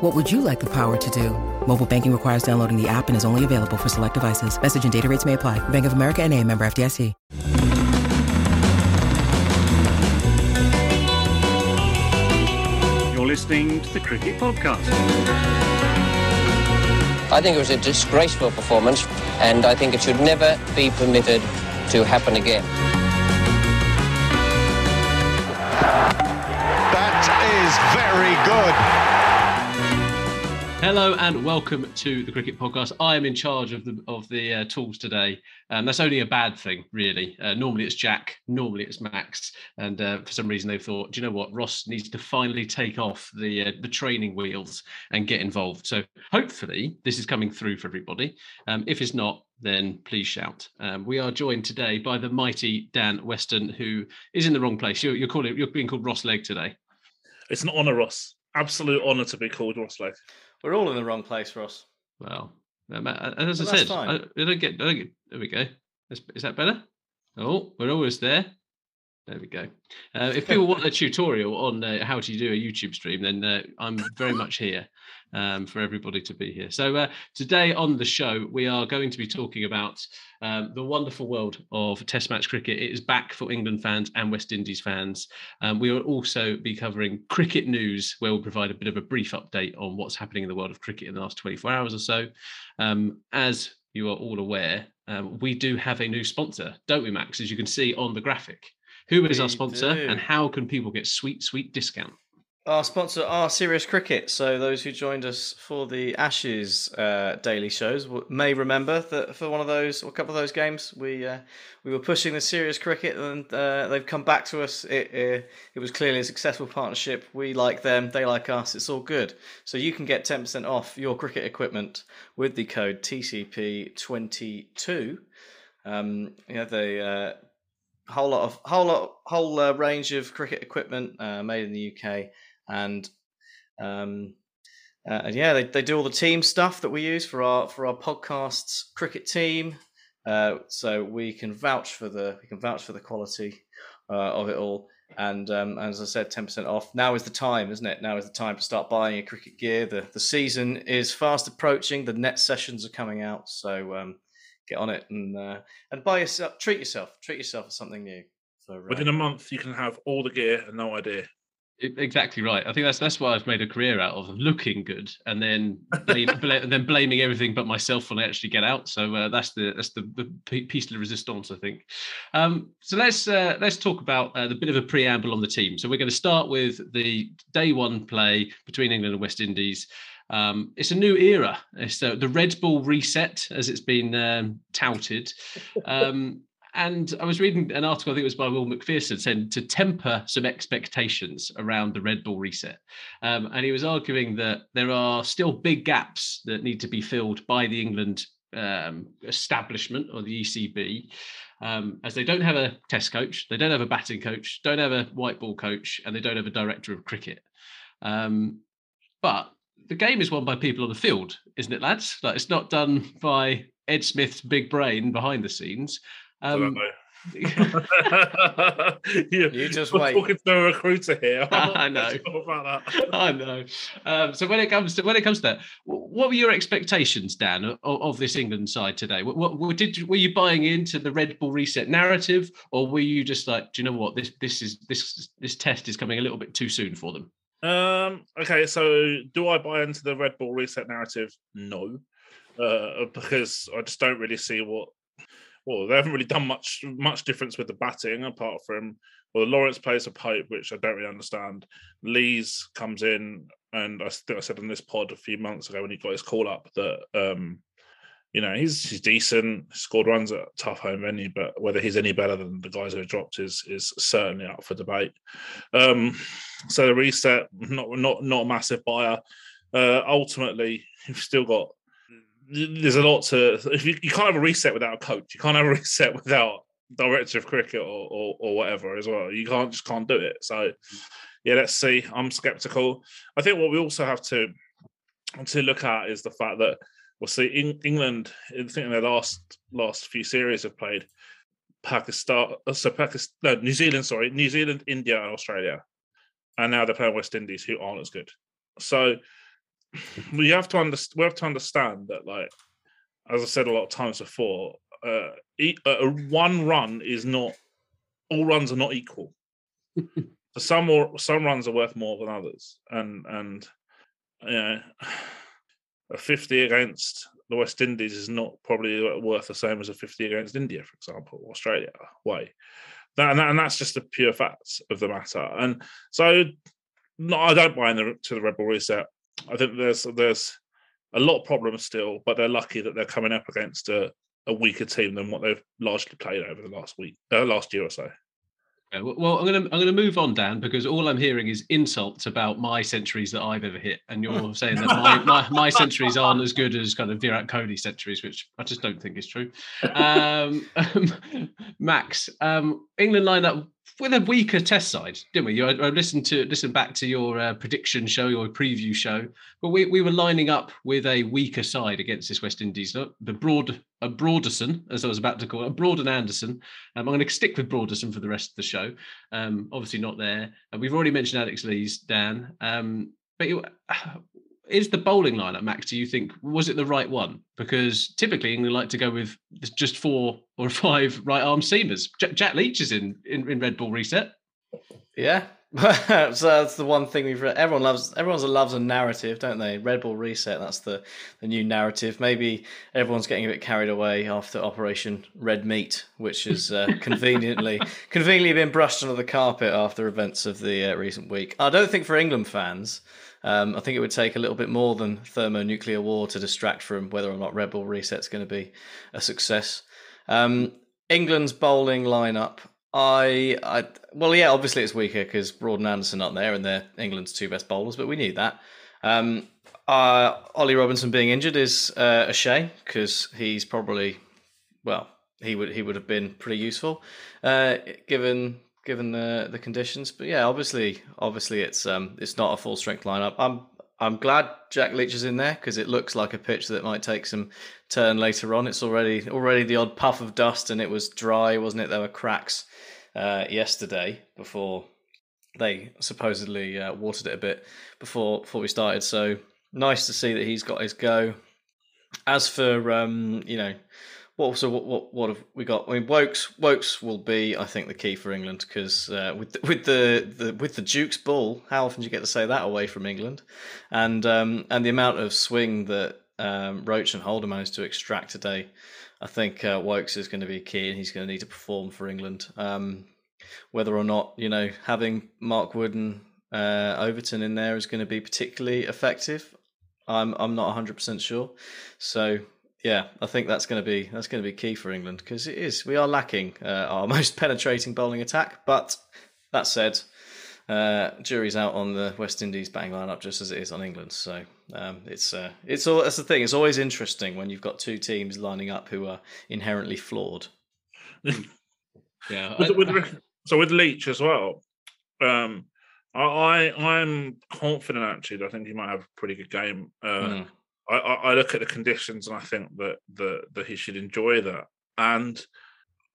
What would you like the power to do? Mobile banking requires downloading the app and is only available for select devices. Message and data rates may apply. Bank of America and a member FDIC. You're listening to the Cricket Podcast. I think it was a disgraceful performance, and I think it should never be permitted to happen again. That is very good. Hello and welcome to the Cricket Podcast. I am in charge of the of the uh, tools today. Um, that's only a bad thing, really. Uh, normally it's Jack, normally it's Max, and uh, for some reason they thought, do you know what? Ross needs to finally take off the uh, the training wheels and get involved. So hopefully this is coming through for everybody. Um, if it's not, then please shout. Um, we are joined today by the mighty Dan Weston, who is in the wrong place. You're, you're calling you're being called Ross Leg today. It's an honour, Ross. Absolute honour to be called Ross Leg. We're all in the wrong place, Ross. Well, as I Well, said, I don't get, I don't get. There we go. Is, is that better? Oh, we're always there. There we go. Uh, if people want a tutorial on uh, how to do a YouTube stream, then uh, I'm very much here um, for everybody to be here. So uh, today on the show, we are going to be talking about um, the wonderful world of Test match cricket. It is back for England fans and West Indies fans. Um, we will also be covering cricket news, where we'll provide a bit of a brief update on what's happening in the world of cricket in the last 24 hours or so. Um, as you are all aware, um, we do have a new sponsor, don't we, Max? As you can see on the graphic. Who is our sponsor do. and how can people get sweet, sweet discount? Our sponsor are Serious Cricket. So those who joined us for the Ashes uh, daily shows may remember that for one of those, or a couple of those games, we uh, we were pushing the Serious Cricket, and uh, they've come back to us. It uh, it was clearly a successful partnership. We like them, they like us. It's all good. So you can get ten percent off your cricket equipment with the code TCP twenty two. Um, you know the uh, whole lot of whole lot whole uh, range of cricket equipment made in the UK, and um, uh, and yeah, they, they do all the team stuff that we use for our for our podcasts cricket team. Uh, so we can vouch for the we can vouch for the quality uh, of it all. And um, as I said, ten percent off. Now is the time, isn't it? Now is the time to start buying your cricket gear. The the season is fast approaching. The net sessions are coming out, so um, get on it and uh, and buy yourself. Treat yourself. Treat yourself to something new. For, uh, Within a month, you can have all the gear and no idea. Exactly right. I think that's that's what I've made a career out of looking good and then blame, bla- then blaming everything but myself when I actually get out. So uh, that's the that's the, the pi- piece de resistance, I think. Um, so let's uh, let's talk about uh, the bit of a preamble on the team. So we're going to start with the day one play between England and West Indies. Um, it's a new era. It's uh, the Red Bull reset, as it's been um, touted. Um, and I was reading an article, I think it was by Will Macpherson, saying to temper some expectations around the Red Bull reset. Um, and he was arguing that there are still big gaps that need to be filled by the England um, establishment or the ECB, um, as they don't have a test coach, they don't have a batting coach, don't have a white ball coach, and they don't have a director of cricket. Um, but the game is won by people on the field, isn't it, lads? Like it's not done by Ed Smith's big brain behind the scenes. I don't Um, you, You just we're wait. Talking to a recruiter here. I'm not I know. sure about that. I know. Um, so when it comes to when it comes to that, what were your expectations, Dan, of, of this England side today? What, what, what did you- were you buying into the Red Bull reset narrative, or were you just like, do you know what this this is this this test is coming a little bit too soon for them? Um, okay, so do I buy into the Red Bull reset narrative? No, uh, because I just don't really see what. Well, they haven't really done much much difference with the batting apart from well, Lawrence plays a pipe, which I don't really understand. Lees comes in, and I think I said on this pod a few months ago when he got his call up that um, you know he's he's decent, scored runs at tough home venue, but whether he's any better than the guys who dropped is is certainly up for debate. Um, so the reset, not not not a massive buyer. Uh, ultimately, you've still got there's a lot to. You, you can't have a reset without a coach, you can't have a reset without director of cricket or, or or whatever as well. You can't just can't do it. So yeah, let's see. I'm skeptical. I think what we also have to to look at is the fact that we'll see Eng- England. I think in their last last few series have played Pakistan, uh, so Pakistan, no, New Zealand. Sorry, New Zealand, India, and Australia, and now they're playing West Indies, who aren't as good. So we have to understand. We have to understand that, like as I said a lot of times before, uh, e- uh, one run is not all runs are not equal. so some or some runs are worth more than others, and and you know, a fifty against the West Indies is not probably worth the same as a fifty against India, for example, or Australia. Way, that, and, that, and that's just the pure facts of the matter. And so, no, I don't buy into the Red Bull reset. I think there's there's a lot of problems still, but they're lucky that they're coming up against a, a weaker team than what they've largely played over the last week, uh, last year or so. Well- well, I'm gonna I'm gonna move on, Dan, because all I'm hearing is insults about my centuries that I've ever hit, and you're saying that my, my, my centuries aren't as good as kind of Virat Kohli centuries, which I just don't think is true. Um, Max, um, England lined up with a weaker test side, didn't we? I, I listened to listen back to your uh, prediction show, your preview show, but we, we were lining up with a weaker side against this West Indies. The the broad a Broaderson, as I was about to call it, a Broad and Anderson. Um, I'm going to stick with Broaderson for the rest of the show. Um, obviously not there. And we've already mentioned Alex Lees, Dan. Um, but you, is the bowling lineup, Max? Do you think was it the right one? Because typically England like to go with just four or five right arm seamers. J- Jack Leach is in, in in Red Bull reset. Yeah. so that's the one thing we've read. Everyone loves everyone loves a narrative, don't they? Red Bull reset. That's the the new narrative. Maybe everyone's getting a bit carried away after Operation Red Meat, which has uh, conveniently conveniently been brushed under the carpet after events of the uh, recent week. I don't think for England fans. Um, I think it would take a little bit more than thermonuclear war to distract from whether or not Red Bull reset's going to be a success. Um, England's bowling lineup. I, I, well, yeah, obviously it's weaker because Broad and Anderson aren't there, and they're England's two best bowlers. But we knew that. Um, uh, Ollie Robinson being injured is uh, a shame because he's probably, well, he would he would have been pretty useful, uh, given given the the conditions. But yeah, obviously, obviously it's um it's not a full strength lineup. I'm I'm glad Jack Leach is in there because it looks like a pitch that might take some turn later on. It's already already the odd puff of dust, and it was dry, wasn't it? There were cracks uh, yesterday before they supposedly uh, watered it a bit before before we started. So nice to see that he's got his go. As for um, you know, what so what what what have we got? I mean, Woakes Woakes will be, I think, the key for England because uh, with with the, the with the Duke's ball, how often do you get to say that away from England? And um, and the amount of swing that um, Roach and Holder managed to extract today, I think uh, Woakes is going to be key, and he's going to need to perform for England. Um, whether or not you know having Mark Wood and uh, Overton in there is going to be particularly effective, I'm I'm not 100 percent sure. So yeah, I think that's going to be that's going to be key for England because it is we are lacking uh, our most penetrating bowling attack. But that said, uh, jury's out on the West Indies batting lineup just as it is on England. So um, it's uh, it's all that's the thing. It's always interesting when you've got two teams lining up who are inherently flawed. Yeah, with, with, so with Leach as well. Um, I, I I'm confident actually. That I think he might have a pretty good game. Uh, Mm. I, I, look at the conditions and I think that that that he should enjoy that. And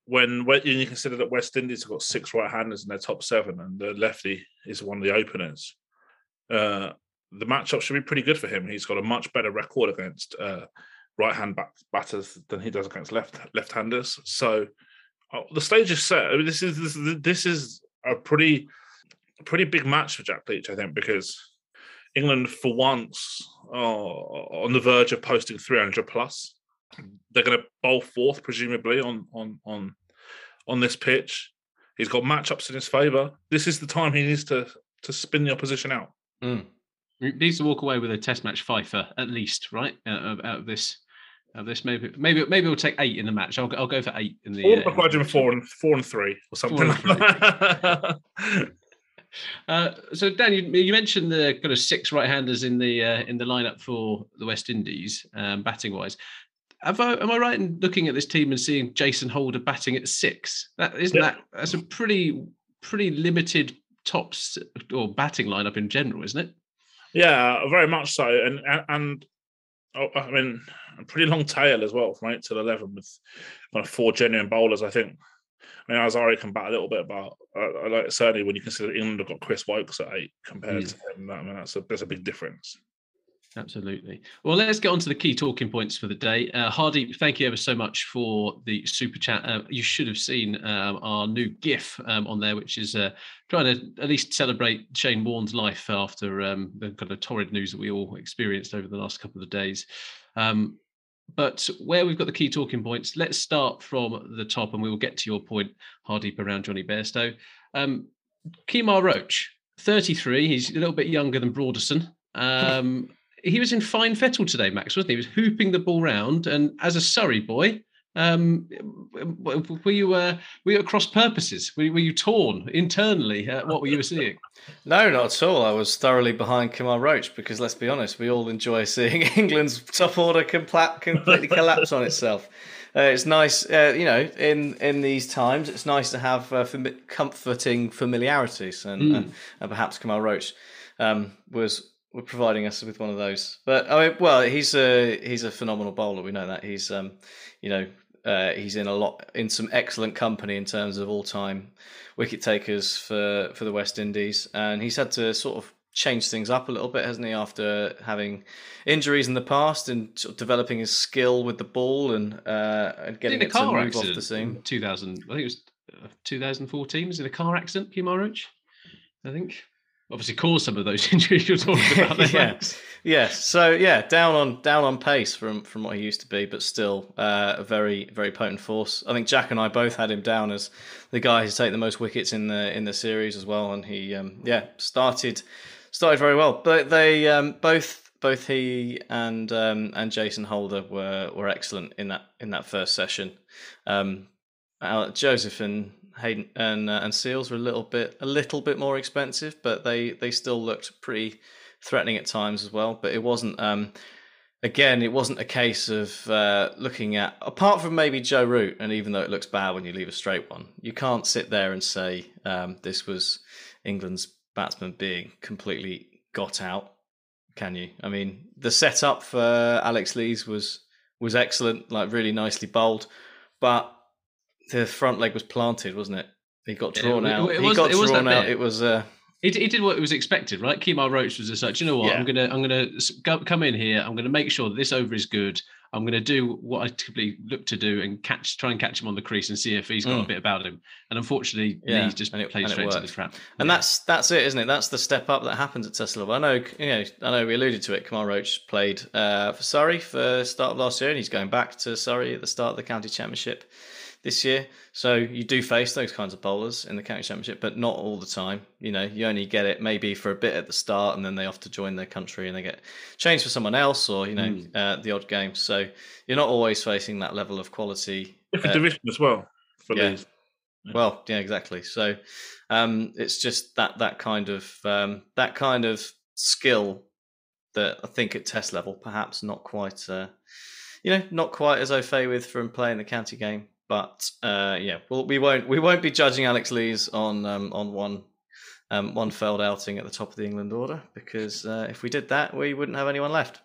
when when you consider that West Indies have got six right-handers in their top seven, and the lefty is one of the openers, uh, the matchup should be pretty good for him. He's got a much better record against uh, right-hand bat- batters than he does against left left-handers. So oh, the stage is set. I mean, this is this, is- this is a pretty pretty big match for Jack Leach, I think, because England for once on the verge of posting 300 plus. They're going to bowl fourth, presumably on on on on this pitch. He's got matchups in his favour. This is the time he needs to to spin the opposition out. Mm. He needs to walk away with a Test match fifer at least, right? Out of, out of this, out of this, maybe maybe maybe we'll take eight in the match. I'll go- I'll go for eight in the. Or uh, four and four and three or something that. Uh, so Dan, you, you mentioned the kind of six right-handers in the uh, in the lineup for the West Indies, um, batting wise. Have I, am I right in looking at this team and seeing Jason Holder batting at six? That isn't that that's a pretty pretty limited tops or batting lineup in general, isn't it? Yeah, very much so, and and, and oh, I mean a pretty long tail as well from eight to eleven with kind of four genuine bowlers. I think. I mean, Alzarri can bat a little bit, but uh, I like certainly when you consider England have got Chris Woakes at eight compared Mm. to him. I mean, that's a that's a big difference. Absolutely. Well, let's get on to the key talking points for the day. Uh, Hardy, thank you ever so much for the super chat. Uh, you should have seen um, our new GIF um, on there, which is uh, trying to at least celebrate Shane Warne's life after um, the kind of torrid news that we all experienced over the last couple of days. Um, but where we've got the key talking points, let's start from the top and we will get to your point, Hardy, around Johnny Bairstow. Um, Kemar Roach, 33. He's a little bit younger than Broaderson. Um, he was in fine fettle today, Max, wasn't he? He was hooping the ball round, and as a Surrey boy, um, were you uh, were you at cross purposes? Were, were you torn internally? Uh, what were you seeing? No, not at all. I was thoroughly behind Kemar Roach because let's be honest, we all enjoy seeing England's top order compla- completely collapse on itself. Uh, it's nice, uh, you know, in in these times, it's nice to have uh, fami- comforting familiarities, and, Mm. and, and perhaps Kemar Roach um, was were providing us with one of those. But I mean, well, he's a he's a phenomenal bowler. We know that he's um, you know uh, he's in a lot in some excellent company in terms of all time wicket takers for for the West Indies, and he's had to sort of change things up a little bit, hasn't he? After having injuries in the past and sort of developing his skill with the ball and uh, and getting it to car move accident off the seam. in 2000. I think it was uh, 2014. Was in a car accident, Roach? I think obviously caused some of those injuries you're talking about. yeah, yeah. So yeah, down on down on pace from from what he used to be, but still uh, a very very potent force. I think Jack and I both had him down as the guy who's taken the most wickets in the in the series as well, and he um, yeah started started very well. But they um, both both he and um, and Jason Holder were were excellent in that in that first session. Um, Joseph and Jayden and uh, and Seales were a little bit a little bit more expensive, but they they still looked pretty threatening at times as well. But it wasn't. Um, again, it wasn't a case of uh, looking at apart from maybe Joe Root, and even though it looks bad when you leave a straight one, you can't sit there and say um, this was England's batsman being completely got out. Can you? I mean, the setup for Alex Lees was was excellent, like really nicely bowled, but the front leg was planted, wasn't it? He got Yeah, drawn it- out. it he was- got it was that drawn out. bit. It was uh, He, he did what it was expected, right? Kemar Roach was just like, you know what? Yeah. I'm gonna I'm gonna go, come in here. I'm gonna make sure that this over is good. I'm gonna do what I typically look to do and catch, try and catch him on the crease and see if he's got a Mm. bit about him. And unfortunately, Yeah, Lee just and it- played straight into the trap. And Yeah. that's that's it, isn't it? That's the step up that happens at Tesla. I know, you know, I know we alluded to it. Kemar Roach played uh, for Surrey for start of last year, and he's going back to Surrey at the start of the county championship this year. So you do face those kinds of bowlers in the county championship, but not all the time. You know, you only get it maybe for a bit at the start, and then they have to join their country and they get changed for someone else, or you know, Mm. uh, the odd game. So you're not always facing that level of quality. Different uh, division as well for yeah. Leeds. Well, yeah, exactly. So um, it's just that that kind of um, that kind of skill that I think at test level, perhaps not quite, uh, you know, not quite as au fait with from playing the county game. But uh, yeah, well, we won't we won't be judging Alex Lees on um, on one um, one failed outing at the top of the England order because uh, if we did that, we wouldn't have anyone left.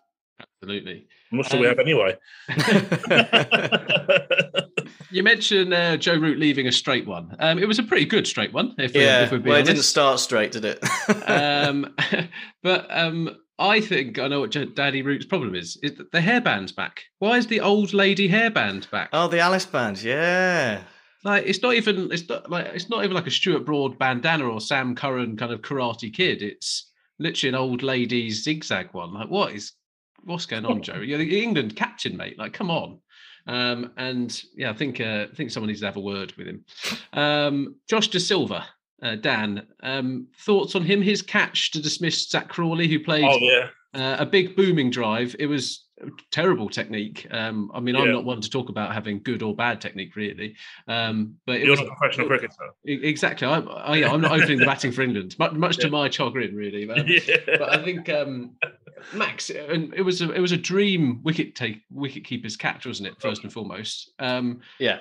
Absolutely. I'm not sure we Um, have anyway. You mentioned uh, Joe Root leaving a straight one. Um, it was a pretty good straight one. If, we- Yeah, if we're being well, it didn't start straight, did it? um, but um, I think I know what Daddy Root's problem is. Is that the hairband's back? Why is the old lady hairband back? oh, the Alice band, yeah. Like it's not even it's not like it's not even like a Stuart Broad bandana or Sam Curran kind of Karate Kid. It's literally an old lady's zigzag one. Like what is what's going on, Joe? You're the England captain, mate. Like come on. Um, and yeah, I think uh, I think someone needs to have a word with him. Um, Josh Da Silva, uh, Dan, um, thoughts on him? His catch to dismiss Zak Crawley, who played Oh yeah, uh, a big booming drive. It was a terrible technique. Um, I mean, I'm not one to talk about having good or bad technique, really. Um, but it you're was not a professional cricketer. E- exactly. I, I, yeah, I'm not opening the batting for England, much, much to my chagrin, really. But, yeah. but I think um, Max, and it was a, it was a dream wicket take wicket keeper's catch, wasn't it? First and foremost. Um, Yeah.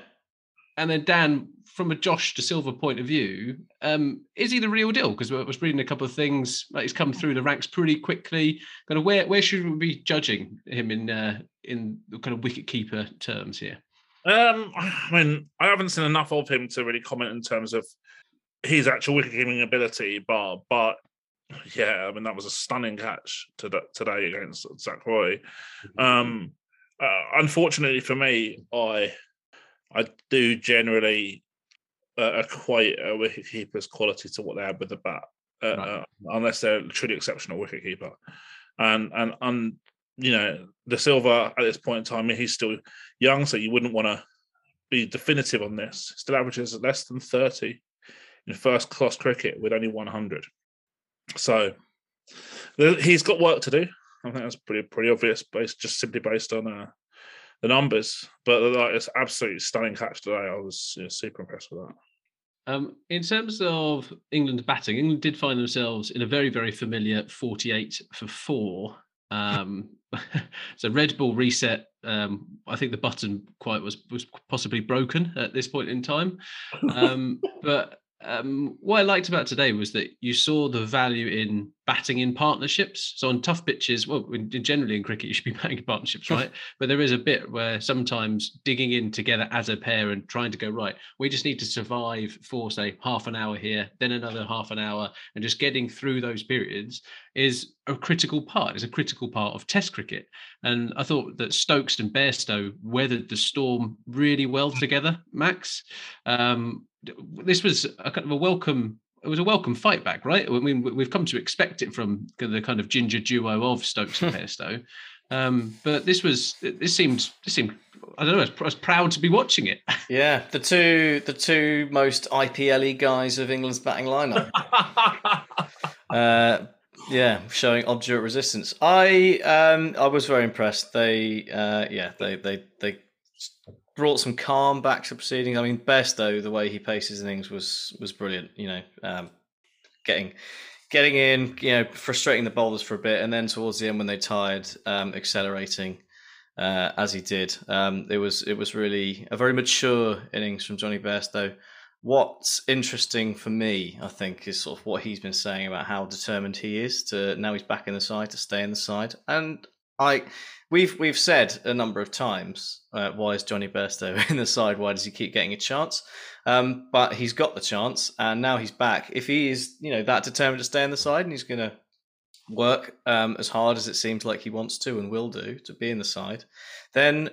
And then Dan, from a Josh Da Silva point of view, um, is he the real deal? Because I was reading a couple of things. Like he's come through the ranks pretty quickly. Kind of where where should we be judging him in uh, in the kind of wicket keeper terms here? Um, I mean, I haven't seen enough of him to really comment in terms of his actual wicket keeping ability, but but yeah, I mean that was a stunning catch to today against Zak Crawley. Um, uh, unfortunately for me, I I do generally uh, equate a wicketkeeper's quality to what they have with the bat, uh, Right. uh, unless they're a truly exceptional wicketkeeper. And and and you know, the Silva at this point in time, he's still young, so you wouldn't want to be definitive on this. Still averages less than 30 in first class cricket with only 100. So he's got work to do. I think that's pretty pretty obvious, based just simply based on uh, the numbers. But like, it's absolutely stunning catch today. I was you know, super impressed with that. Um, in terms of England's batting, England did find themselves in a very, very familiar 48 for four. Um, so Red Bull reset. Um, I think the button quite was was possibly broken at this point in time. Um, but um, what I liked about today was that you saw the value in batting in partnerships. So on tough pitches, well, in, generally in cricket, you should be batting in partnerships, right? but there is a bit where sometimes digging in together as a pair and trying to go right. We just need to survive for say half an hour here, then another half an hour, and just getting through those periods is a critical part. Is a critical part of Test cricket. And I thought that Stokes and Bairstow weathered the storm really well together. Max, um, this was a kind of a welcome. It was a welcome fight back, right? I mean, we- we've come to expect it from the kind of ginger duo of Stokes and Bairstow. Um, but this was this seemed this seemed I don't know. I was, I was proud to be watching it. Yeah, the two the two most IPLE guys of England's batting lineup. uh, yeah, showing obdurate resistance. I um I was very impressed. They uh yeah they they they brought some calm back to proceedings. I mean, Bairstow, the way he paces things was was brilliant. You know, um, getting getting in, you know, frustrating the bowlers for a bit, and then towards the end when they tired, um, accelerating uh, as he did. Um, it was it was really a very mature innings from Johnny Bairstow. What's interesting for me, I think, is sort of what he's been saying about how determined he is to now he's back in the side to stay in the side, and I. We've we've said a number of times, uh, why is Johnny Bairstow in the side? Why does he keep getting a chance? Um, but he's got the chance, and now he's back. If he is, you know, that determined to stay in the side, and he's going to work um, as hard as it seems like he wants to and will do to be in the side, then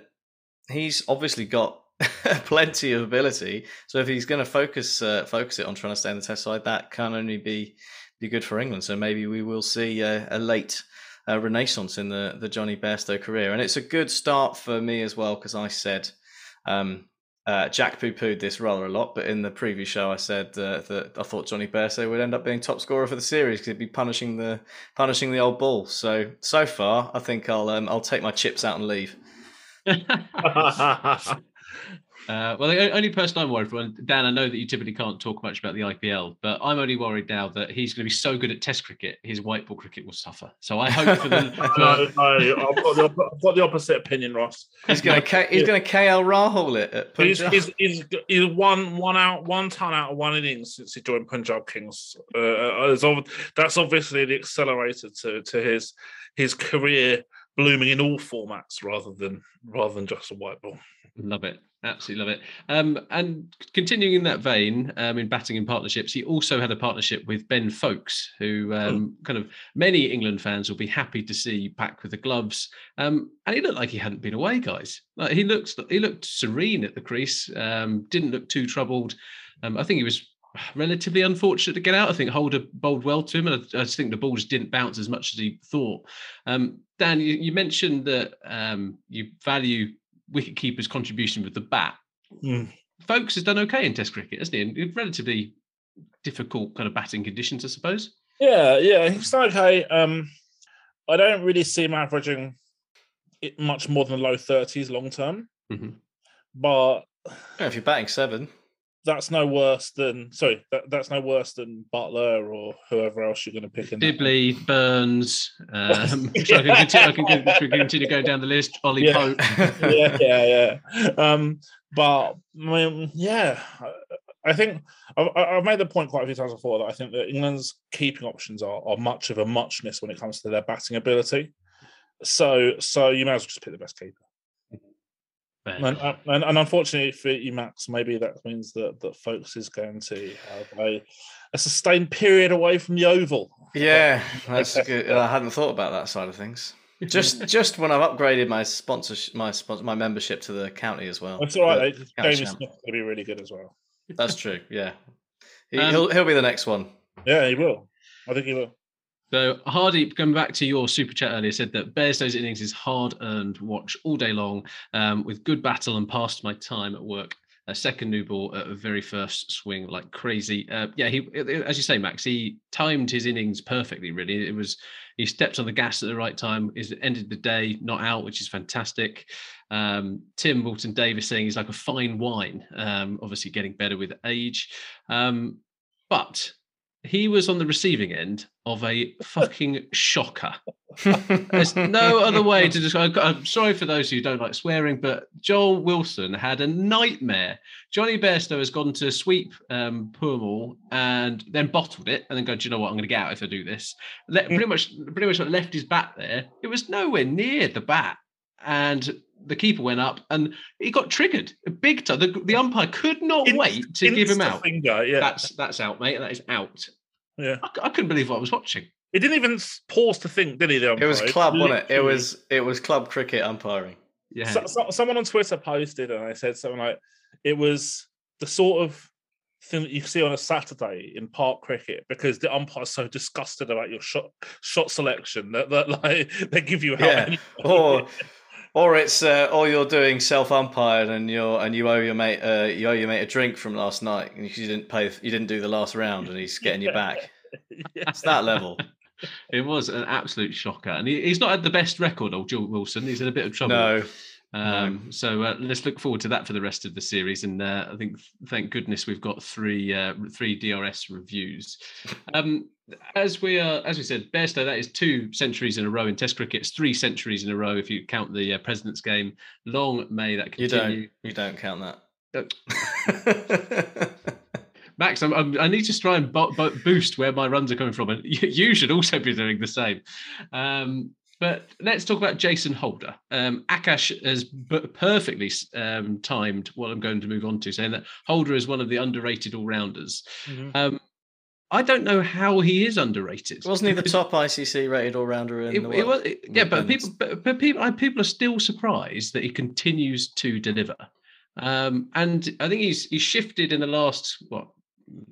he's obviously got plenty of ability. So if he's going to focus uh, focus it on trying to stay in the Test side, that can only be be good for England. So maybe we will see a, a late uh, renaissance in the the Johnny Bairstow career, and it's a good start for me as well because I said. Um, uh, Jack poo pooed this rather a lot, but in the previous show, I said uh, that I thought Johnny Bairstow would end up being top scorer for the series because he'd be punishing the punishing the old ball. So so far, I think I'll um, I'll take my chips out and leave. Uh, well, the only person I'm worried for, and Dan, I know that you typically can't talk much about the IPL, but I'm only worried now that he's going to be so good at Test cricket, his white ball cricket will suffer. So I hope for the. no, for- no, I've got, the, op- I've got the opposite opinion, Ross. He's going to K- he's going to KL Rahul it at He's, he's, he's, he's one one out one ton out of one innings since he joined Punjab Kings. Uh, uh, it's ob- that's obviously the accelerator to to his his career blooming in all formats rather than rather than just a white ball. Love it. Absolutely love it. Um, and continuing in that vein, um, in batting in partnerships, he also had a partnership with Ben Foakes, who um, kind of many England fans will be happy to see back with the gloves. Um, and he looked like he hadn't been away, guys. Like he looked he looked serene at the crease. Um, didn't look too troubled. Um, I think he was relatively unfortunate to get out. I think Holder bowled well to him, and I, I just think the ball just didn't bounce as much as he thought. Um, Dan, you, you, mentioned that um, you value wicket keeper's contribution with the bat. Mm. Foakes has done okay in Test cricket, hasn't he? In relatively difficult kind of batting conditions, I suppose. Yeah, yeah, he's done okay. Um, I don't really see him averaging it much more than low thirties long term, mm-hmm. but yeah, if you're batting seven, that's no worse than sorry, that, that's no worse than Buttler or whoever else you're going to pick in. Sibley, Burns. Um, so I, can continue, I, can, continue going down the list. Ollie yeah. Pope. yeah, yeah, yeah. Um, but I mean, yeah, I think I've, I've, made the point quite a few times before that I think that England's keeping options are, are much of a muchness when it comes to their batting ability. So, so you may as well just pick the best keeper. And, uh, and, and, unfortunately for Emacs, maybe that means that that Foakes is going to have a, a sustained period away from the oval. Yeah, that's good. I hadn't thought about that side of things. Just just when I've upgraded my sponsorship, my sponsor, my membership to the county as well. That's all right. Jamie Smith's going to be really good as well. That's true. Yeah, he, um, he'll he'll be the next one. Yeah, he will. I think he will. So Hardy, coming back to your super chat earlier, said that Bairstow's innings is hard earned watch all day long, um, with good battle and past my time at work. A second new ball at a very first swing like crazy. Uh, yeah, he as you say, Max, he timed his innings perfectly. Really, it was he stepped on the gas at the right time. Is ended the day not out, which is fantastic. Um, Tim Walton Davis saying he's like a fine wine. Um, obviously, getting better with age. Um, but he was on the receiving end of a fucking shocker. There's no other way to describe. I'm sorry for those who don't like swearing, but Joel Wilson had a nightmare. Johnny Bairstow has gone to sweep um, Permaul and then bottled it, and then go, "Do you know what? I'm going to get out if I do this." Let, pretty much, pretty much left his bat there. It was nowhere near the bat, and the keeper went up and he got triggered big time. The, the umpire could not in, wait to give him out. Finger, yeah. That's that's out, mate. That is out. Yeah, I, I, couldn't believe what I was watching. He didn't even pause to think, did he? The umpire? it was club, wasn't it? It was it was club cricket umpiring. Yeah. So, so, someone on Twitter posted, and I said something like, "It was the sort of thing that you see on a Saturday in park cricket because the umpire's so disgusted about your shot shot selection that, that like they give you yeah. or or it's uh, or you're doing self umpired and you're and you owe your mate uh, you owe your mate a drink from last night because you didn't pay you didn't do the last round and he's getting you back. yeah. It's that level. It was an absolute shocker, and he, he's not had the best record, old Joe Wilson. He's in a bit of trouble. No, um. So uh, let's look forward to that for the rest of the series, and uh, I think thank goodness we've got three uh, three DRS reviews. Um, as we are, as we said, Bairstow, that is two centuries in a row in Test cricket. It's three centuries in a row if you count the uh, President's Game. Long may that continue. You don't. You don't count that. Max, I'm, I'm, i need to try and bo- bo- boost where my runs are coming from, and you should also be doing the same. Um, but let's talk about Jason Holder. Um, Akash has b- perfectly um, timed what I'm going to move on to, saying that Holder is one of the underrated all rounders. Mm-hmm. Um, I don't know how he is underrated. Wasn't he the top ICC rated all rounder in it, the world? It was, it, yeah, but people, but, but, people, people are still surprised that he continues to deliver. Um, and I think he's he's shifted in the last what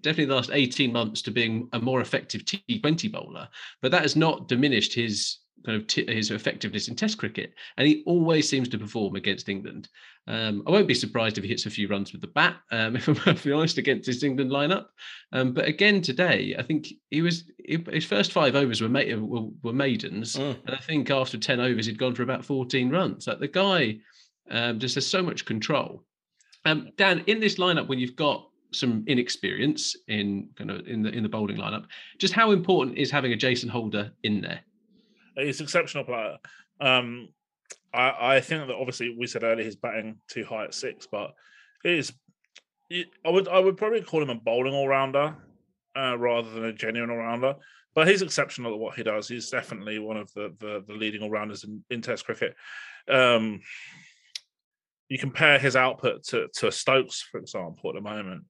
definitely the last 18 months to being a more effective T20 bowler, but that has not diminished his kind of t- his effectiveness in Test cricket, and he always seems to perform against England. Um, I won't be surprised if he hits a few runs with the bat, um, if I'm perfectly honest, against his England lineup. Um, but again today, I think he was his first five overs were, ma- were, were maidens, mm. and I think after ten overs he'd gone for about 14 runs. Like the guy um, just has so much control. Um, Dan, in this lineup, when you've got some inexperience in kind of in the in the bowling lineup. Just how important is having a Jason Holder in there? He's an exceptional player. Um, I, I think that obviously we said earlier he's batting too high at six, but it is. I would I would probably call him a bowling all rounder uh, rather than a genuine all rounder. But he's exceptional at what he does. He's definitely one of the the, the leading all rounders in, in Test cricket. Um, you compare his output to to Stokes, for example, at the moment,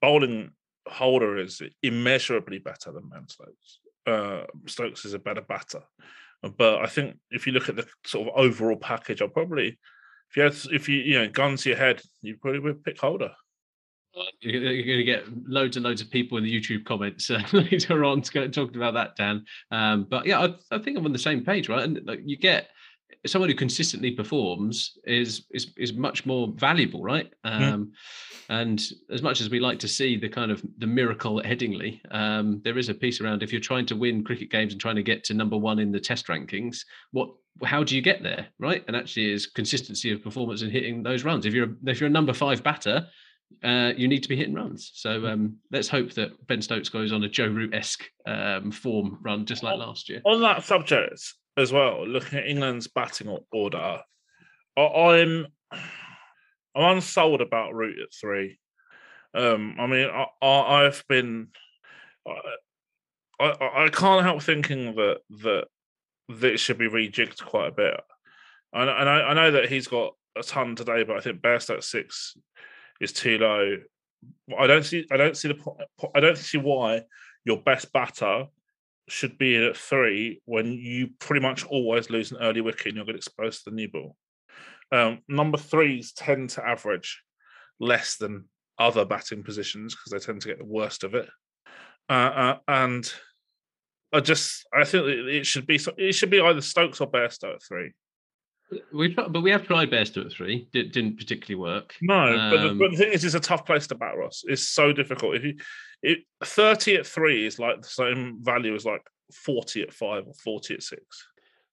bowling Holder is immeasurably better than Ben Stokes. Uh, Stokes is a better batter, but I think if you look at the sort of overall package, I'll probably if you had if you you know guns to your head, you probably would pick Holder. You're going to get loads and loads of people in the YouTube comments uh, later on talking about that, Dan. Um, but yeah, I, I, think I'm on the same page, right? And like, you get someone who consistently performs is is is much more valuable, right? Um, And as much as we like to see the kind of the miracle at Headingley, um, there is a piece around if you're trying to win cricket games and trying to get to number one in the Test rankings, what how do you get there, right? And actually, is consistency of performance and hitting those runs. If you're if you're a number five batter, uh, you need to be hitting runs. So um, let's hope that Ben Stokes goes on a Joe Root esque um, form run just like last year. On that subject as well, looking at England's batting order, I'm I'm unsold about Root at three. Um, I mean, I, have been, I, I, I can't help thinking that that that it should be rejigged quite a bit. And, and I, I know that he's got a ton today, but I think best at six is too low. I don't see. I don't see the. I don't see why your best batter should be in at three when you pretty much always lose an early wicket and you're get exposed to the new ball. Um, number threes tend to average less than other batting positions because they tend to get the worst of it. Uh, uh, and I just I think it should be it should be either Stokes or Bairstow at three. We but we have tried Bairstow at three. It didn't particularly work. No, um, but, the, but, the, thing is, it's a tough place to bat, Ross. It's so difficult. If you it, thirty at three is like the same value as like forty at five or forty at six.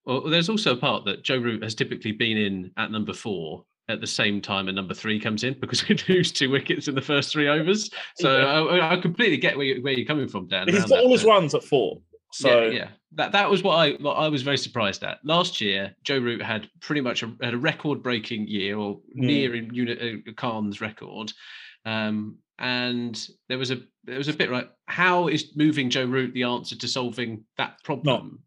Well, there's also a part that Joe Root has typically been in at number four at the same time a number three comes in because we lose two wickets in the first three overs. So yeah. I, I, completely get where, you, where you're coming from, Dan. He's got all his runs at four. So yeah, yeah, that that was what I what I was very surprised at. Last year, Joe Root had pretty much a, had a record-breaking year or mm. near in unit uh, Khan's record, um, and there was a there was a bit right. How is moving Joe Root the answer to solving that problem?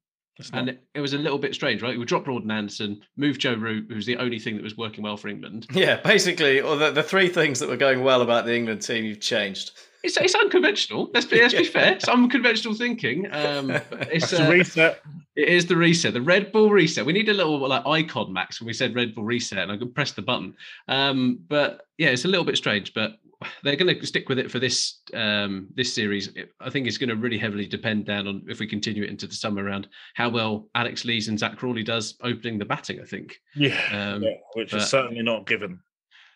and it, it, was a little bit strange, right? We dropped Broad and Anderson, moved Joe Root, who was the only thing that was working well for England. Yeah, basically, or the, the three things that were going well about the England team, you've changed. It's, it's unconventional. Let's be let's be fair. It's unconventional thinking. Um, it's a uh, reset. It is the reset, the Red Bull reset. We need a little like icon, Max, when we said Red Bull reset, and I could press the button. Um, but yeah, it's a little bit strange. But they're going to stick with it for this um, this series. I think it's going to really heavily depend down on if we continue it into the summer round how well Alex Lees and Zak Crawley does opening the batting. I think. Yeah, um, yeah which but, is certainly not given.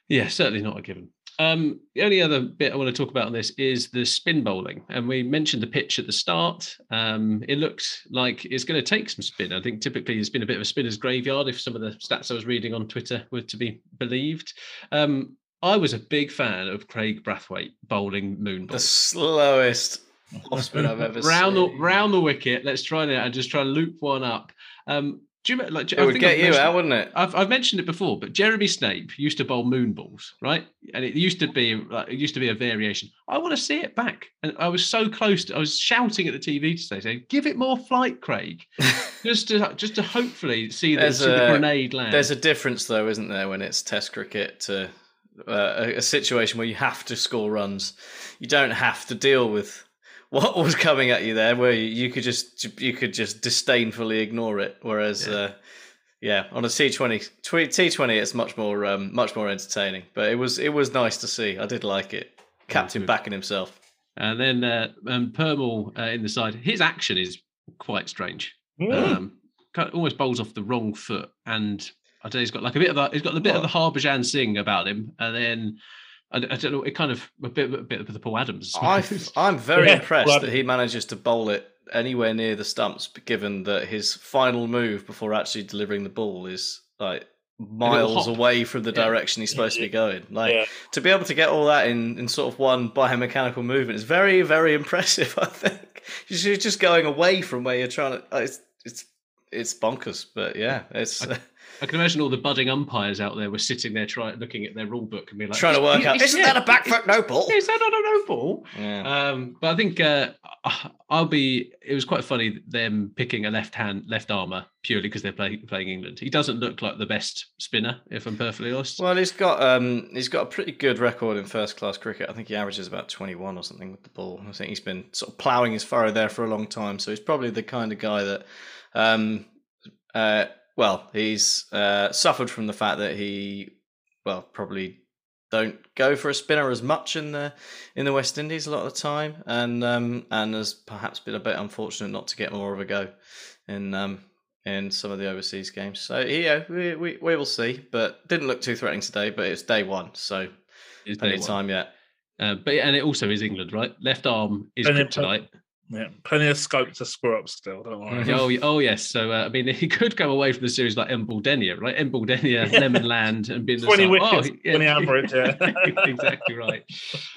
Yeah, certainly not a given. Um, the only other bit I want to talk about on this is the spin bowling, and we mentioned the pitch at the start. Um, it looks like it's going to take some spin. I think typically it's been a bit of a spinner's graveyard if some of the stats I was reading on Twitter were to be believed. Um, I was a big fan of Kraigg Brathwaite bowling moon The slowest off spin I've ever round seen. The, round the wicket. Let's try it and just try and loop one up. Um, do you like? It I would get you out, wouldn't it? I've, I've mentioned it before, but Jeremy Snape used to bowl moon balls, right? And it used to be like it used to be a variation. I want to see it back, and I was so close. To, I was shouting at the TV today, saying, "Give it more flight, Kraigg," just to just to hopefully see, the, see the grenade land. There's a difference, though, isn't there, when it's Test cricket to uh, a, a situation where you have to score runs. You don't have to deal with what was coming at you there, where you could just you could just disdainfully ignore it. Whereas, yeah, uh, yeah on a T twenty T twenty, it's much more um, much more entertaining. But it was it was nice to see. I did like it. Captain backing himself. And then uh, um, Permaul uh, in the side. His action is quite strange. Mm. Um, almost bowls off the wrong foot, and I don't know, he's got like a bit of a, he's got a bit what? of the Harbhajan Singh about him, and then I, I, don't know, it kind of a bit, a bit of the Paul Adams. I, am very yeah, impressed blood. that he manages to bowl it anywhere near the stumps, given that his final move before actually delivering the ball is like miles away from the direction yeah. he's supposed to be going. Like yeah. to be able to get all that in, in sort of one biomechanical movement is very, very impressive. I think you're just going away from where you're trying to. Uh, it's it's it's bonkers, but yeah, it's. I, I can imagine all the budding umpires out there were sitting there trying looking at their rule book and be like Trying to work out, "Is- isn't yeah, that a back foot no ball? Is that not a no ball? Yeah. Um, but I think uh, I'll be. It was quite funny them picking a left hand, left armour purely because they're playing playing England. He doesn't look like the best spinner, if I'm perfectly honest. Well, he's got um, he's got a pretty good record in first class cricket. I think he averages about twenty one or something with the ball. I think he's been sort of ploughing his furrow there for a long time. So he's probably the kind of guy that, um, uh, well, he's uh, suffered from the fact that he, well, probably don't go for a spinner as much in the in the West Indies a lot of the time, and um, and has perhaps been a bit unfortunate not to get more of a go in um, in some of the overseas games. So yeah, we, we, we will see. But didn't look too threatening today. But it's day one, so It's plenty of time yet. Uh, but and it also is England, right? Left arm is And then- kryptonite. Yeah, plenty of scope to screw up still. Don't worry. oh, oh yes. So uh, I mean, he could go away from the series like Embuldeniya, right? Embuldeniya, Lemon Land, and be in the 20 side. wickets, he- 20 average, yeah. exactly right.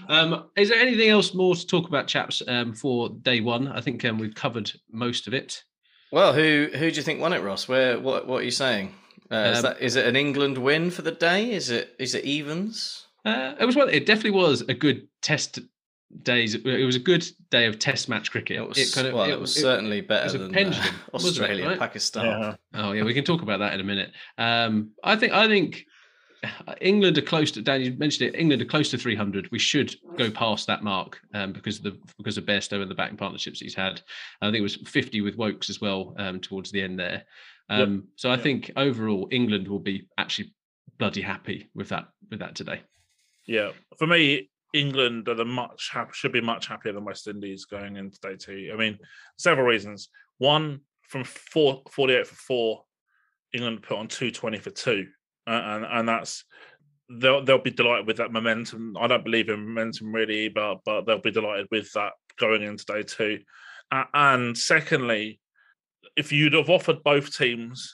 Um, is there anything else more to talk about, chaps? Um, for day one, I think um, we've covered most of it. Well, who who do you think won it, Ross? Where what what are you saying? Uh, is Um, that is it an England win for the day? Is it is it evens? Uh, it was one. It definitely was a good test days. It was a good day of Test match cricket. It was well, it, was it- certainly it better was a than pendulum, uh, wasn't it, Australia, right? Pakistan. Yeah. Oh yeah, we can talk about that in a minute. Um, I think I think England are close to. Dan, you mentioned it. England are close to 300. We should go past that mark um, because of the because of Bairstow and the batting partnerships he's had. I think it was 50 with Woakes as well um, towards the end there. Um, So I Yep. think overall England will be actually bloody happy with that with that today. Yeah, for me, England are the much hap- should be much happier than West Indies going into day two. I mean, several reasons. One, from four, 48 for four, England put on 220 for two. Uh, and and that's they'll they'll be delighted with that momentum. I don't believe in momentum really, but but they'll be delighted with that going into day two. Uh, and secondly, if you'd have offered both teams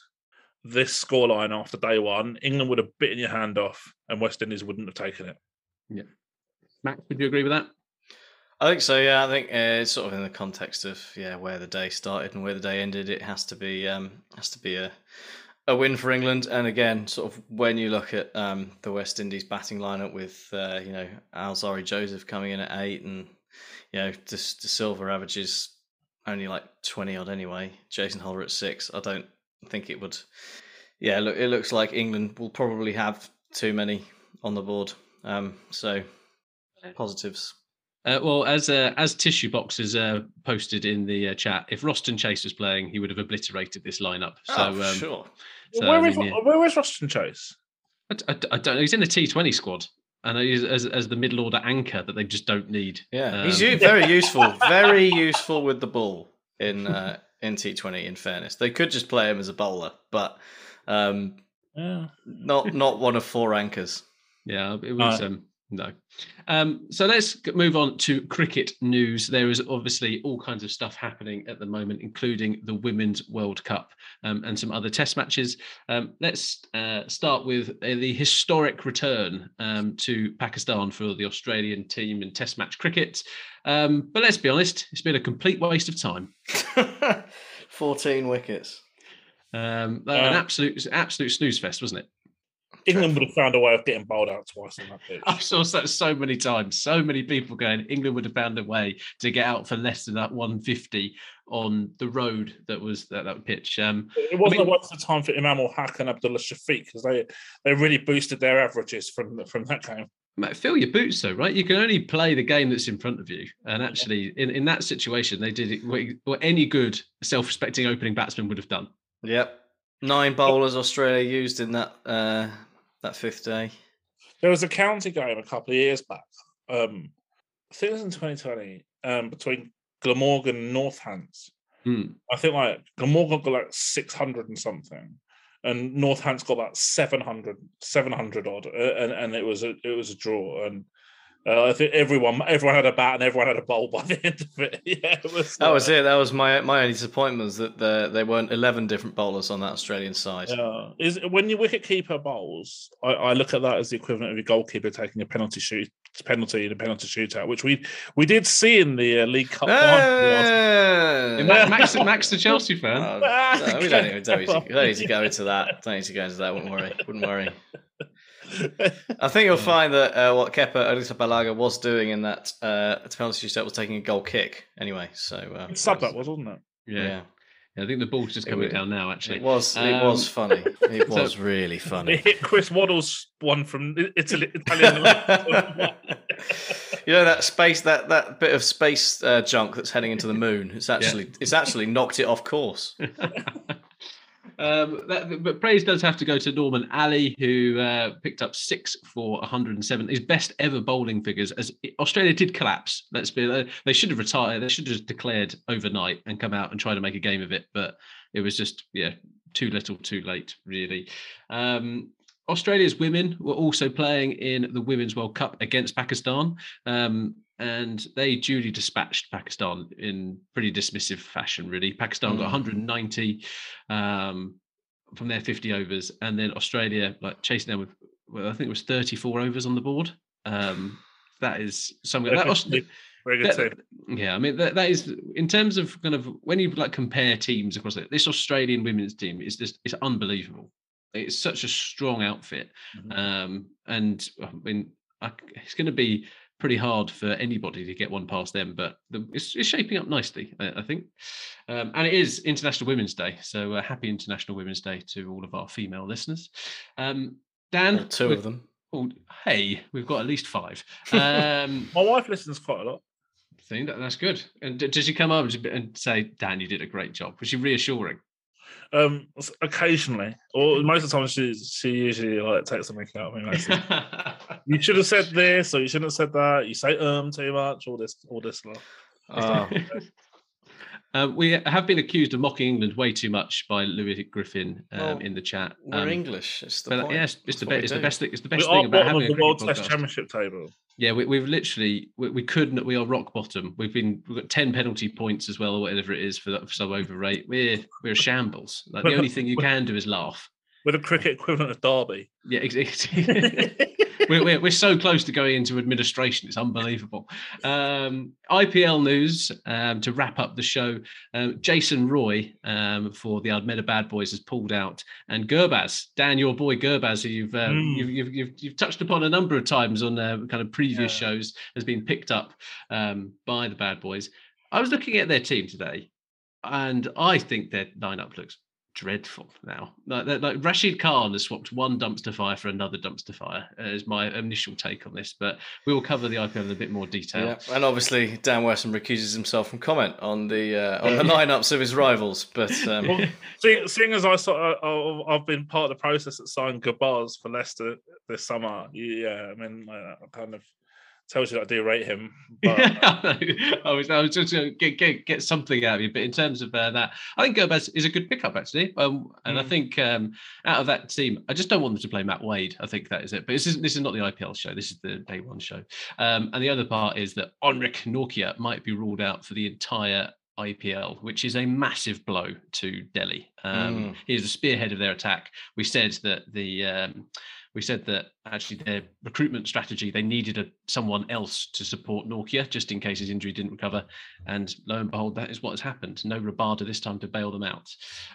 this scoreline after day one, England would have bitten your hand off, and West Indies wouldn't have taken it. Max, would you agree with that? I think so. Yeah, I think uh, it's sort of in the context of yeah where the day started and where the day ended. It has to be um, has to be a a win for England. And again, sort of when you look at um, the West Indies batting lineup with uh, you know Alzarri Joseph coming in at eight and you know De, De averages only like twenty odd anyway. Jason Holder at six. I don't think it would. Yeah, look, it looks like England will probably have too many on the board. Um, so positives. Uh, well, as uh, as tissue boxes uh, posted in the uh, chat, if Roston Chase was playing, he would have obliterated this lineup. So, oh, um, sure. so, where I is mean, yeah. where is Roston Chase? I, I- I don't know. He's in the T20 squad, and he's as, as the middle order anchor that they just don't need. Yeah, he's Um, u- very useful, very useful with the ball in uh, in T Twenty. In fairness, they could just play him as a bowler, but um, Yeah. not not one of four anchors. Yeah, it was Uh, um, no. Um, so let's move on to cricket news. There is obviously all kinds of stuff happening at the moment, including the Women's World Cup um, and some other Test matches. Um, let's uh, start with uh, the historic return um, to Pakistan for the Australian team in Test match cricket. Um, but let's be honest, it's been a complete waste of time. Fourteen wickets. Um, an absolute, absolute snooze fest, wasn't it? England would have found a way of getting bowled out twice on that pitch. I saw that so many times. So many people going. England would have found a way to get out for less than that 150 on the road that was that, that pitch. Um, It wasn't I mean- a waste of time for Imam ul Haq and Abdullah Shafiq because they they really boosted their averages from from that game. mate, fill your boots, though, right? You can only play the game that's in front of you. And actually, in, in that situation, they did it what- what any good self-respecting opening batsman would have done. Yep, nine bowlers Australia used in that uh, that fifth day. There was a county game a couple of years back. Um, I think it was in 2020 um, between Glamorgan and Northants. Hmm. I think like Glamorgan got like 600 and something, and Northants got like 700, 700 odd, uh, and, and it was a it was a draw. And uh, I think everyone everyone had a bat and everyone had a bowl by the end of it. yeah, it was. That was it. That was my my only disappointment was that there there weren't eleven different bowlers on that Australian side. Yeah, is when your wicket keeper bowls, I, I look at that as the equivalent of your goalkeeper taking a penalty shoot penalty in a penalty shootout, which we we did see in the uh, League Cup. One. Max, Max, the Chelsea fan. Oh, no, we don't, even, don't, need to, don't need to go into that. Don't need to go into that. Wouldn't worry. Wouldn't worry. I think you'll find that uh, what Kepa Arrizabalaga was doing in that uh, penalty shootout was taking a goal kick anyway. So uh, Sub that was, wasn't it? Yeah. yeah. Yeah, I think the ball's just coming It- down now. Actually, It was. It Um, was funny. It so- was really It funny. hit Chris Waddle's one from Italy. Italian. you know that space, that that bit of space uh, junk that's heading into the moon. It's actually it's actually knocked it off course. Um, that, but praise does have to go to Nauman Ali, who uh, picked up six for 107, his best ever bowling figures. As Australia did collapse, let's be, uh, they should have retired. They should have declared overnight and come out and try to make a game of it. But it was just, yeah, too little, too late, really. Um, Australia's women were also playing in the Women's World Cup against Pakistan. Um, and they duly dispatched Pakistan in pretty dismissive fashion, really. Pakistan got Mm. 190 um, from their 50 overs, and then Australia like chasing them with, well, I think it was 34 overs on the board. Um, that is something. That, Aus- Very good that- yeah, I mean that, that is in terms of kind of when you like compare teams across it. This Australian women's team is just it's unbelievable. It's such a strong outfit, Mhm. um, and I mean I, it's going to be pretty hard for anybody to get one past them. But the, it's, it's shaping up nicely, I, I think. Um, and it is International Women's Day, so uh, happy International Women's Day to all of our female listeners. Um, Dan, Or two of them. Oh, hey, we've got at least five. Um, My wife listens quite a lot. thing. That, that's good. And d- did she come up and- and say, "Dan, you did a great job"? Was she reassuring? Um, occasionally, or most of the time, she she usually like takes something out of me. Like, says, you should have said this, or you shouldn't have said that. You say um too much, all this, all this stuff. Um, we have been accused of mocking England way too much by Louis Griffin um, Well, in the chat. we're Um, English. It's the But point. yes, it's the, be- it's the best thing. It's the best are thing about having of a the World cricket Test podcast. Championship table. Yeah, we, we've literally we, we couldn't. We are rock bottom. We've been we've got ten penalty points as well, or whatever it is for for some overrate. We're we're a shambles. Like the only thing you can do is laugh. With a cricket equivalent of Derby. Yeah, exactly. we're, we're, we're so close to going into administration. It's unbelievable. Um, IPL news um, to wrap up the show. Um, Jason Roy um, for the Ahmedabad Boys has pulled out, and Gurbaz, Dan, your boy Gurbaz, who you've, Mm. you've, you've you've you've touched upon a number of times on uh, kind of previous Yeah. shows, has been picked up um, by the Bad Boys. I was looking at their team today, and I think their lineup looks dreadful now. Like, like like Rashid Khan has swapped one dumpster fire for another dumpster fire. uh, Is my initial take on this, but we will cover the IPL in a bit more detail. Yeah, and obviously Dan Weston recuses himself from comment on the uh, on the lineups of his rivals. But um, Well, seeing, seeing as I saw, uh, I've been part of the process that signed Gurbaz for Leicester this summer. Yeah, I mean, like, that kind of tells you that I do rate him. But I was, I was just going to get, get get something out of you, but in terms of uh, that, I think Gurbaz is a good pickup actually, um, and I Mm. think um, out of that team, I just don't want them to play Matt Wade. I think that is it. But this is this is not the IPL show. This is the day one show, um, and the other part is that Anrich Nortje might be ruled out for the entire IPL, which is a massive blow to Delhi. Um, Mm. He is the spearhead of their attack. We said that the um, we said that actually their recruitment strategy they needed a, someone else to support Nortje just in case his injury didn't recover, and lo and behold, that is what has happened. No Rabada this time to bail them out.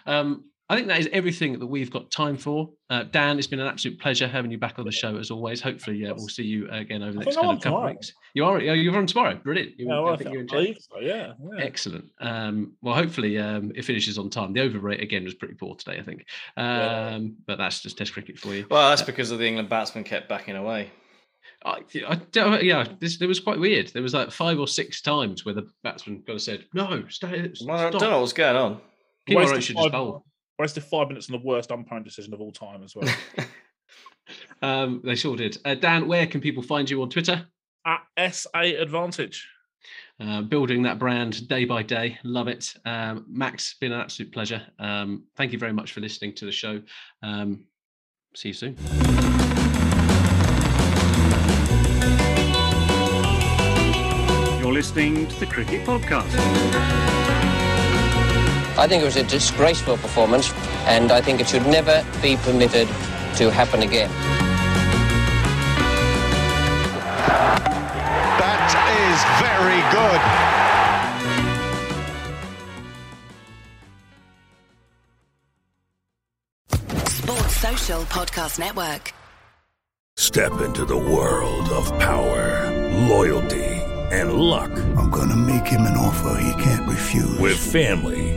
Um, I think that is everything that we've got time for. Uh, Dan, it's been an absolute pleasure having you back on the show as always. Hopefully, uh, we'll see you again over the I next think I'm kind of couple of weeks. You are, you're on tomorrow. Brilliant. You, yeah, well, I I think think you're in I so. Yeah, yeah. Excellent. Um, well, hopefully um, it finishes on time. The over rate again was pretty poor today, I think. Um, Yeah. But that's just Test cricket for you. well, that's because of the England batsman kept backing away. I, I don't- yeah, this it was quite weird. There was like five or six times where the batsman kind of said, "No, stay." Well, I don't know what's going on. Keep Wasted on, should just five- bowl. Wasted five minutes on the worst umpiring decision of all time as well. Um, they sure did. Uh, Dan, where can people find you on Twitter? At SA Advantage. Uh, building that brand day by day. Love it. Um, Max, been an absolute pleasure. Um, thank you very much for listening to the show. Um, see you soon. You're listening to the Cricket Podcast. I think it was a disgraceful performance, and I think it should never be permitted to happen again. is very good. Sports Social Podcast Network. Step into the world of power, loyalty, and luck. I'm going to make him an offer he can't refuse. With family,